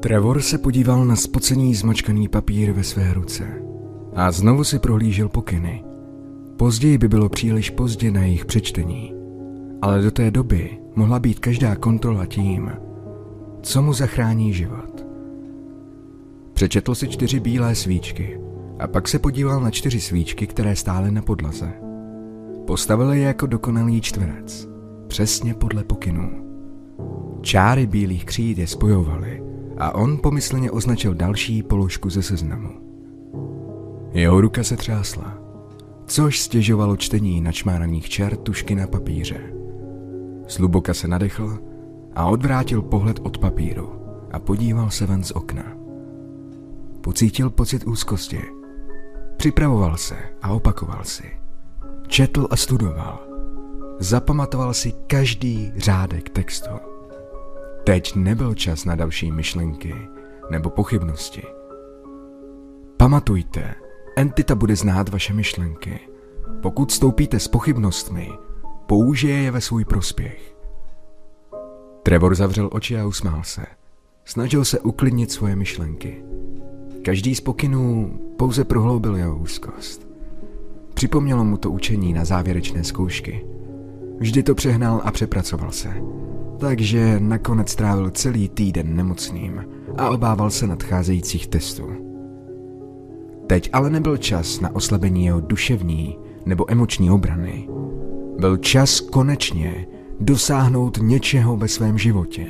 Trevor se podíval na spocený zmačkaný papír ve své ruce a znovu si prohlížel pokyny. Později by bylo příliš pozdě na jejich přečtení, ale do té doby mohla být každá kontrola tím, co mu zachrání život. Přečetl si čtyři bílé svíčky a pak se podíval na čtyři svíčky, které stály na podlaze. Postavil je jako dokonalý čtverec, přesně podle pokynů. Čáry bílých křít je spojovaly a on pomyslně označil další položku ze seznamu. Jeho ruka se třásla, což stěžovalo čtení načmáraných čer tušky na papíře. Zluboka se nadechl a odvrátil pohled od papíru a podíval se ven z okna. Pocítil pocit úzkosti. Připravoval se a opakoval si. Četl a studoval. Zapamatoval si každý řádek textu. Teď nebyl čas na další myšlenky nebo pochybnosti. Pamatujte, entita bude znát vaše myšlenky. Pokud stoupíte s pochybnostmi, použije je ve svůj prospěch. Trevor zavřel oči a usmál se. Snažil se uklidnit svoje myšlenky. Každý z pokynů pouze prohloubil jeho úzkost. Připomnělo mu to učení na závěrečné zkoušky. Vždy to přehnal a přepracoval se. Takže nakonec trávil celý týden nemocným a obával se nadcházejících testů. Teď ale nebyl čas na oslabení jeho duševní nebo emoční obrany. Byl čas konečně dosáhnout něčeho ve svém životě.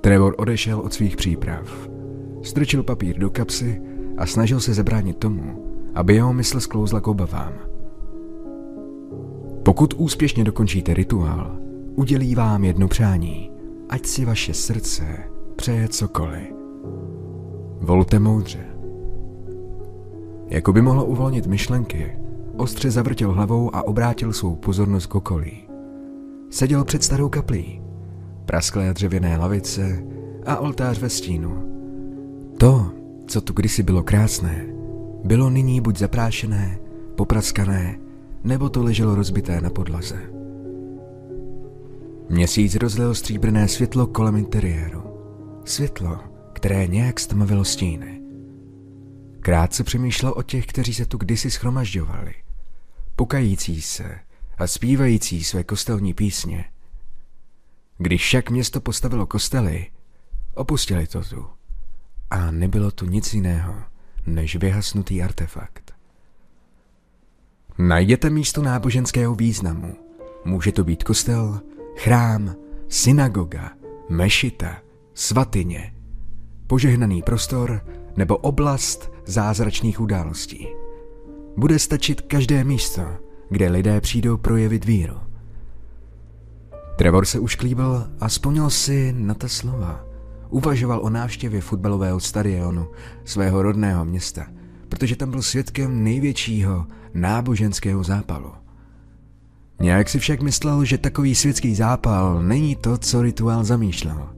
Trevor odešel od svých příprav. Strčil papír do kapsy a snažil se zabránit tomu, aby jeho mysl sklouzla k obavám. Pokud úspěšně dokončíte rituál, udělí vám jedno přání, ať si vaše srdce přeje cokoliv. Volte moudře. Jako by mohlo uvolnit myšlenky, ostře zavrtěl hlavou a obrátil svou pozornost k okolí. Seděl před starou kaplí, prasklé dřevěné lavice a oltář ve stínu. To, co tu kdysi bylo krásné, bylo nyní buď zaprášené, popraskané, nebo to leželo rozbité na podlaze. Měsíc rozlil stříbrné světlo kolem interiéru. Světlo, které nějak stmavilo stíny. Krátce přemýšlel o těch, kteří se tu kdysi schromažďovali. Pokající se a zpívající své kostelní písně. Když však město postavilo kostely, opustili to tu. A nebylo tu nic jiného, než vyhasnutý artefakt. Najděte místo náboženského významu. Může to být kostel, chrám, synagoga, mešita, svatyně, požehnaný prostor nebo oblast zázračných událostí. Bude stačit každé místo, kde lidé přijdou projevit víru. Trevor se už klíbil a vzpomněl si na ta slova. Uvažoval o návštěvě fotbalového stadionu svého rodného města, protože tam byl svědkem největšího náboženského zápalu. Nějak si však myslel, že takový světský zápal není to, co rituál zamýšlel.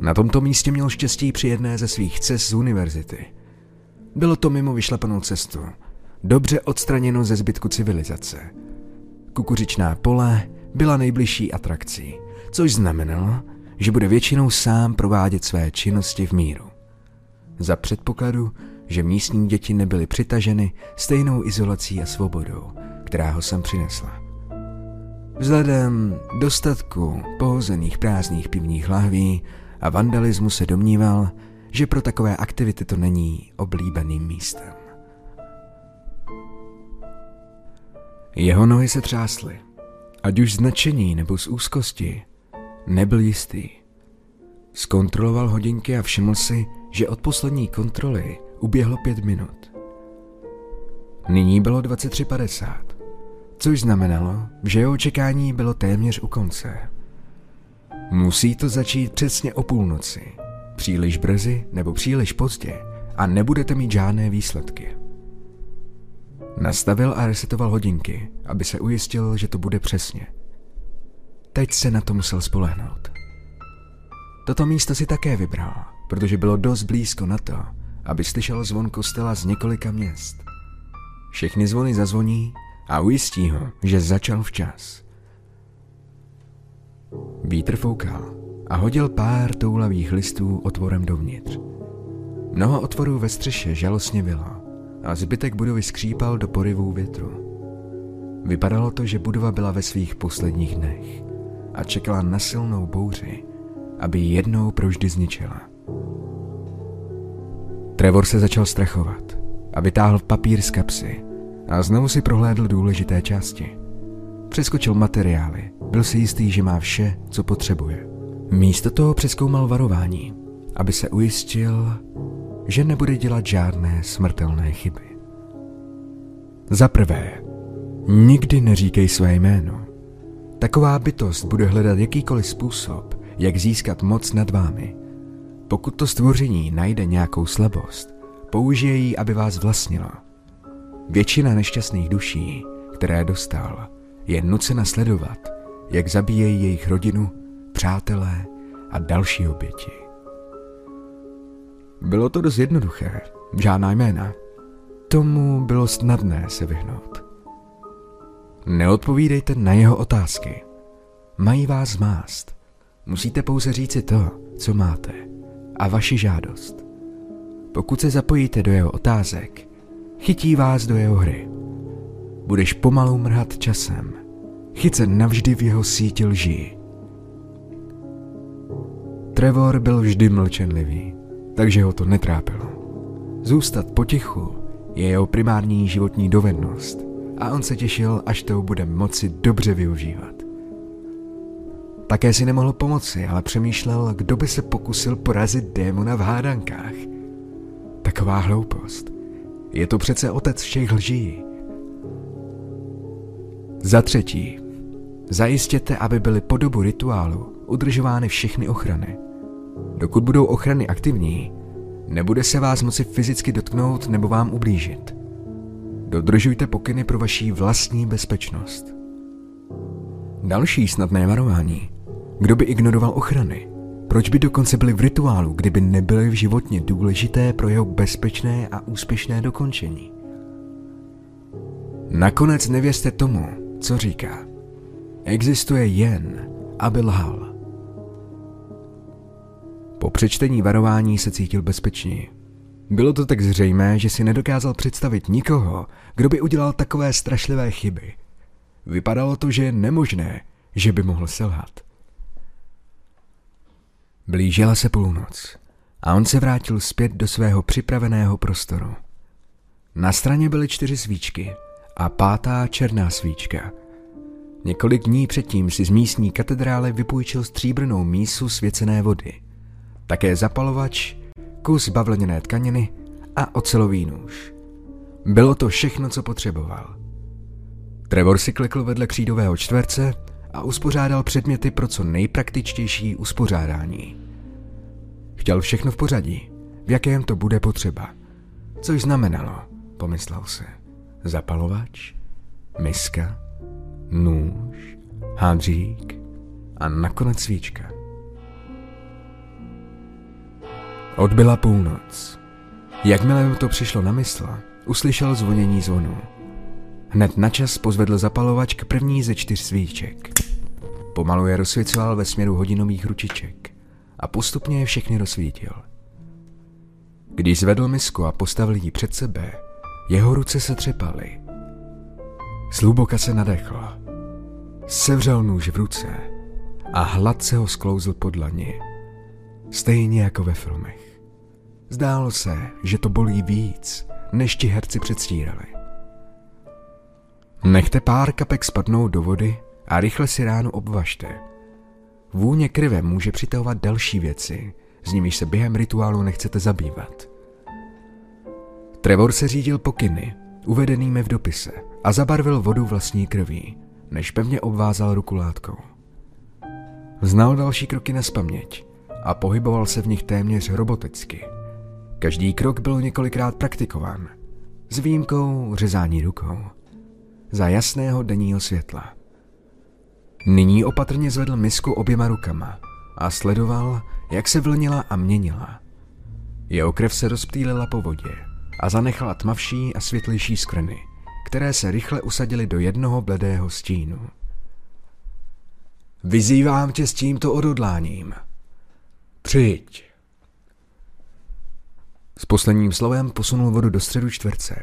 Na tomto místě měl štěstí při jedné ze svých cest z univerzity. Bylo to mimo vyšlapanou cestu, dobře odstraněno ze zbytku civilizace. Kukuřičná pole byla nejbližší atrakcí, což znamenalo, že bude většinou sám provádět své činnosti v míru. Za předpokladu, že místní děti nebyly přitaženy stejnou izolací a svobodou, která ho sem přinesla. Vzhledem dostatku pohozených prázdných pivních lahví a vandalismu se domníval, že pro takové aktivity to není oblíbeným místem. Jeho nohy se třásly, ať už z nadšení nebo z úzkosti, nebyl jistý. Zkontroloval hodinky a všiml si, že od poslední kontroly uběhlo pět minut. Nyní bylo 23.50, což znamenalo, že jeho očekání bylo téměř u konce. Musí to začít přesně o půlnoci. Příliš brzy nebo příliš pozdě a nebudete mít žádné výsledky. Nastavil a resetoval hodinky, aby se ujistil, že to bude přesně. Teď se na to musel spolehnout. Toto místo si také vybral, protože bylo dost blízko na to, aby slyšel zvon kostela z několika měst. Všechny zvony zazvoní a ujistí ho, že začal včas. Vítr foukal a hodil pár toulavých listů otvorem dovnitř. Mnoho otvorů ve střeše žalostně bylo a zbytek budovy skřípal do porivů větru. Vypadalo to, že budova byla ve svých posledních dnech a čekala na silnou bouři, aby ji jednou proždy zničila. Trevor se začal strachovat a vytáhl papír z kapsy a znovu si prohlédl důležité části. Přeskočil materiály, byl si jistý, že má vše, co potřebuje. Místo toho přeskoumal varování, aby se ujistil, že nebude dělat žádné smrtelné chyby. Za prvé, nikdy neříkej své jméno. Taková bytost bude hledat jakýkoliv způsob, jak získat moc nad vámi. Pokud to stvoření najde nějakou slabost, použije ji, aby vás vlastnila. Většina nešťastných duší, které dostal, je nucena sledovat, jak zabíjejí jejich rodinu, přátelé a další oběti. Bylo to dost jednoduché, žádná jména. Tomu bylo snadné se vyhnout. Neodpovídejte na jeho otázky. Mají vás zmást. Musíte pouze říci to, co máte, a vaši žádost. Pokud se zapojíte do jeho otázek, chytí vás do jeho hry. Budeš pomalu mrhat časem. Chyt se navždy v jeho síti lží. Trevor byl vždy mlčenlivý, takže ho to netrápilo. Zůstat potichu je jeho primární životní dovednost a on se těšil, až to bude moci dobře využívat. Také si nemohl pomoci, ale přemýšlel, kdo by se pokusil porazit démona v hádankách. Taková hloupost. Je to přece otec všech lží. Za třetí, zajistěte, aby byly po dobu rituálu udržovány všechny ochrany. Dokud budou ochrany aktivní, nebude se vás moci fyzicky dotknout nebo vám ublížit. Dodržujte pokyny pro vaší vlastní bezpečnost. Další snadné varování. Kdo by ignoroval ochrany? Proč by dokonce byli v rituálu, kdyby nebyly v životně důležité pro jeho bezpečné a úspěšné dokončení? Nakonec nevěřte tomu, co říká. Existuje jen, aby lhal. Po přečtení varování se cítil bezpečněji. Bylo to tak zřejmé, že si nedokázal představit nikoho, kdo by udělal takové strašlivé chyby. Vypadalo to, že je nemožné, že by mohl selhat. Blížila se půlnoc a on se vrátil zpět do svého připraveného prostoru. Na straně byly čtyři svíčky a pátá černá svíčka. Několik dní předtím si z místní katedrály vypůjčil stříbrnou mísu svěcené vody. Také zapalovač, kus bavlněné tkaniny a ocelový nůž. Bylo to všechno, co potřeboval. Trevor si klekl vedle křídového čtverce a uspořádal předměty pro co nejpraktičtější uspořádání. Chtěl všechno v pořadí, v jakém to bude potřeba. Což znamenalo, pomyslel se, zapalovač, miska, nůž, hádřík a nakonec svíčka. Odbyla půlnoc. Jakmile mu to přišlo na mysl, uslyšel zvonění zvonu. Hned načas pozvedl zapalovač k první ze čtyř svíček. Pomalu je rozsvěcoval ve směru hodinových ručiček a postupně je všechny rozsvítil. Když zvedl misku a postavil ji před sebe, jeho ruce se třepaly. Zluboka se nadechl. Sevřel nůž v ruce a hladce ho sklouzl pod lani. Stejně jako ve filmech. Zdálo se, že to bolí víc, než ti herci předstírali. Nechte pár kapek spadnout do vody a rychle si ráno obvažte. Vůně krve může přitahovat další věci, s nimiž se během rituálu nechcete zabývat. Trevor se řídil pokyny, uvedenými v dopise, a zabarvil vodu vlastní krví, než pevně obvázal ruku látkou. Znal další kroky na paměť a pohyboval se v nich téměř roboticky. Každý krok byl několikrát praktikován, s výjimkou řezání rukou za jasného denního světla. Nyní opatrně zvedl misku oběma rukama a sledoval, jak se vlnila a měnila. Jeho krev se rozptýlila po vodě a zanechala tmavší a světlejší skrny, které se rychle usadily do jednoho bledého stínu. Vyzývám tě s tímto odhodláním, Přijď. S posledním slovem posunul vodu do středu čtverce.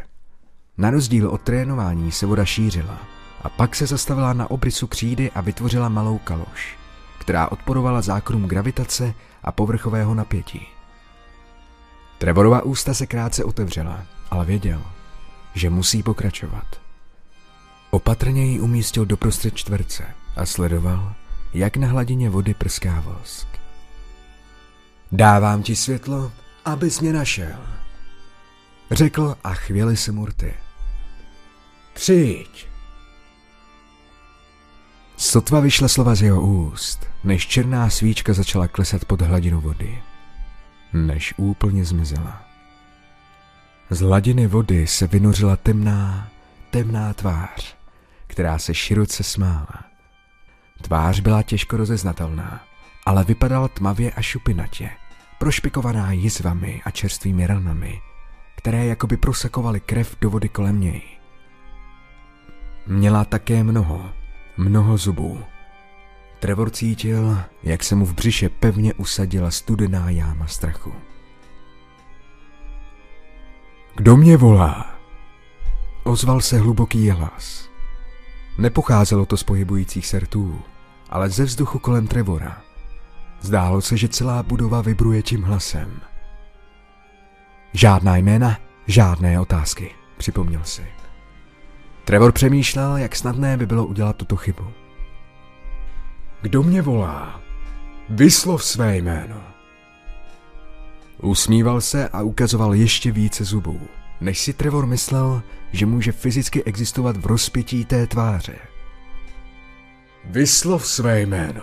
Na rozdíl od trénování se voda šířila a pak se zastavila na obrysu křídy a vytvořila malou kaloš, která odporovala zákonům gravitace a povrchového napětí. Trevorova ústa se krátce otevřela, ale věděl, že musí pokračovat. Opatrně ji umístil doprostřed čtverce a sledoval, jak na hladině vody prská vosk. Dávám ti světlo, abys mě našel, řekl a chvěli se Murty. Přijď. Sotva vyšla slova z jeho úst, než černá svíčka začala klesat pod hladinu vody. Než úplně zmizela. Z hladiny vody se vynořila temná, temná tvář, která se široce smála. Tvář byla těžko rozeznatelná, ale vypadala tmavě a šupinatě, prošpikovaná jizvami a čerstvými ranami, které jakoby prosakovaly krev do vody kolem něj. Měla také mnoho, mnoho zubů. Trevor cítil, jak se mu v břiše pevně usadila studená jáma strachu. Kdo mě volá? Ozval se hluboký hlas. Nepocházelo to z pohybujících se rtů, ale ze vzduchu kolem Trevora. Zdálo se, že celá budova vibruje tím hlasem. Žádná jména, žádné otázky, připomněl si. Trevor přemýšlel, jak snadné by bylo udělat tuto chybu. Kdo mě volá? Vyslov své jméno. Usmíval se a ukazoval ještě více zubů, než si Trevor myslel, že může fyzicky existovat v rozpětí té tváře. Vyslov své jméno.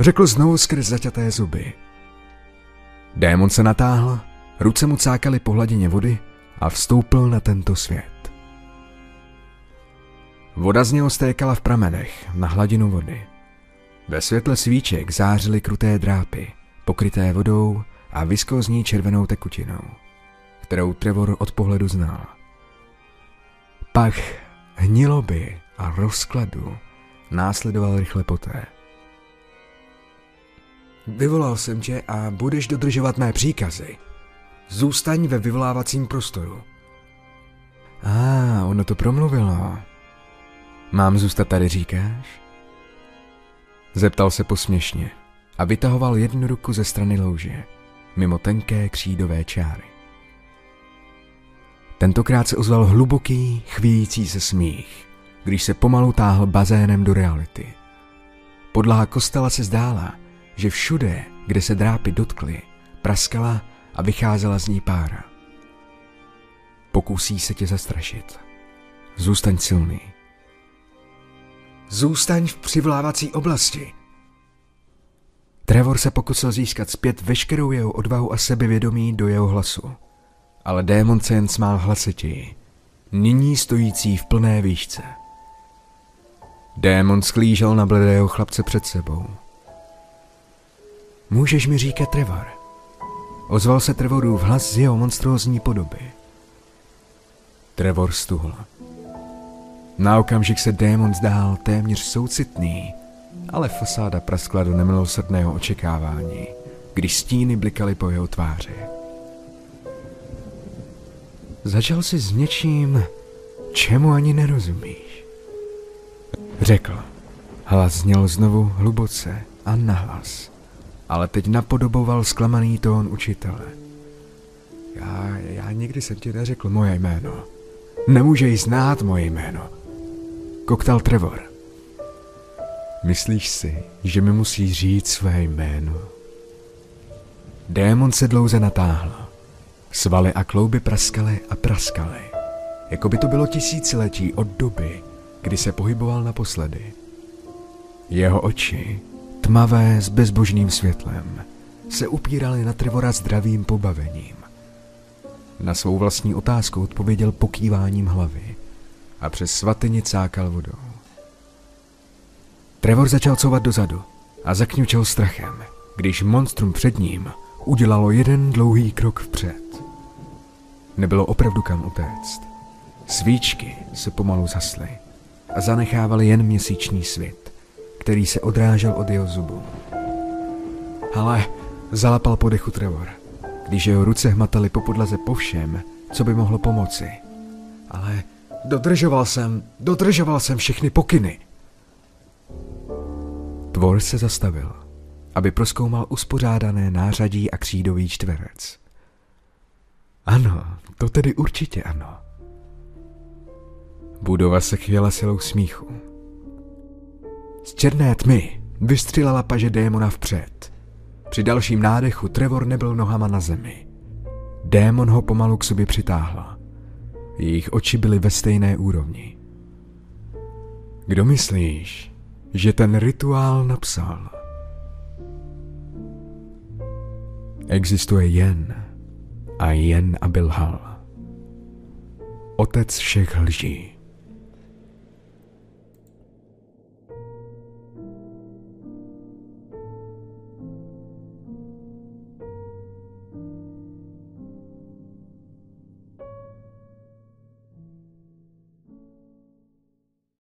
Řekl znovu skrz zaťaté zuby. Démon se natáhl, ruce mu cákaly po hladině vody a vstoupil na tento svět. Voda z něho stékala v pramenech na hladinu vody. Ve světle svíček zářily kruté drápy, pokryté vodou a viskozní červenou tekutinou, kterou Trevor od pohledu znal. Pach hniloby a rozkladu následoval rychle poté. Vyvolal jsem tě a budeš dodržovat mé příkazy. Zůstaň ve vyvolávacím prostoru. A, ah, ono to promluvilo. Mám zůstat tady, říkáš? Zeptal se posměšně a vytahoval jednu ruku ze strany louže, mimo tenké křídové čáry. Tentokrát se ozval hluboký, chvíjící se smích, když se pomalu táhl bazénem do reality. Podlaha kostela se zdála, že všude, kde se drápy dotkly, praskala a vycházela z ní pára. Pokusí se tě zastrašit. Zůstaň silný. Zůstaň v přivlávací oblasti. Trevor se pokusil získat zpět veškerou jeho odvahu a sebevědomí do jeho hlasu. Ale démon se jen smál hlasitěji, nyní stojící v plné výšce. Démon sklížel na bledého chlapce před sebou. Můžeš mi říkat Trevor? Ozval se Trevorův hlas z jeho monstrózní podoby. Trevor stuhl. Na okamžik se démon zdál téměř soucitný, ale fasáda praskla do nemilosrdného očekávání, když stíny blikaly po jeho tváři. Začal si s něčím, čemu ani nerozumíš. Řekl. Hlas zněl znovu hluboce a nahlas, ale teď napodoboval zklamaný tón učitele. Já, já nikdy jsem ti neřekl moje jméno. Nemůžeš znát moje jméno. Koktal Trevor. Myslíš si, že mi musí říct své jméno? Démon se dlouze natáhl. Svaly a klouby praskaly a praskaly, jako by to bylo tisíciletí od doby, kdy se pohyboval naposledy. Jeho oči, tmavé s bezbožným světlem, se upíraly na Trevora zdravým pobavením. Na svou vlastní otázku odpověděl pokýváním hlavy a přes svatyni cákal vodou. Trevor začal couvat dozadu a zakňučel strachem, když monstrum před ním udělalo jeden dlouhý krok vpřed. Nebylo opravdu kam utéct. Svíčky se pomalu zasly a zanechávaly jen měsíční svět, který se odrážel od jeho zubu. Ale zalapal po dechu Trevor, když jeho ruce hmataly po podlaze po všem, co by mohlo pomoci. Ale dodržoval jsem, dodržoval jsem všechny pokyny. Tvor se zastavil, aby proskoumal uspořádané nářadí a křídový čtverec. Ano, to tedy určitě ano. Budova se chvěla silou smíchu. Z černé tmy vystřelala paže démona vpřed. Při dalším nádechu Trevor nebyl nohama na zemi. Démon ho pomalu k sobě přitáhla. Jejich oči byly ve stejné úrovni. Kdo myslíš, že ten rituál napsal? Existuje jen a jen aby lhal. Otec všech lží.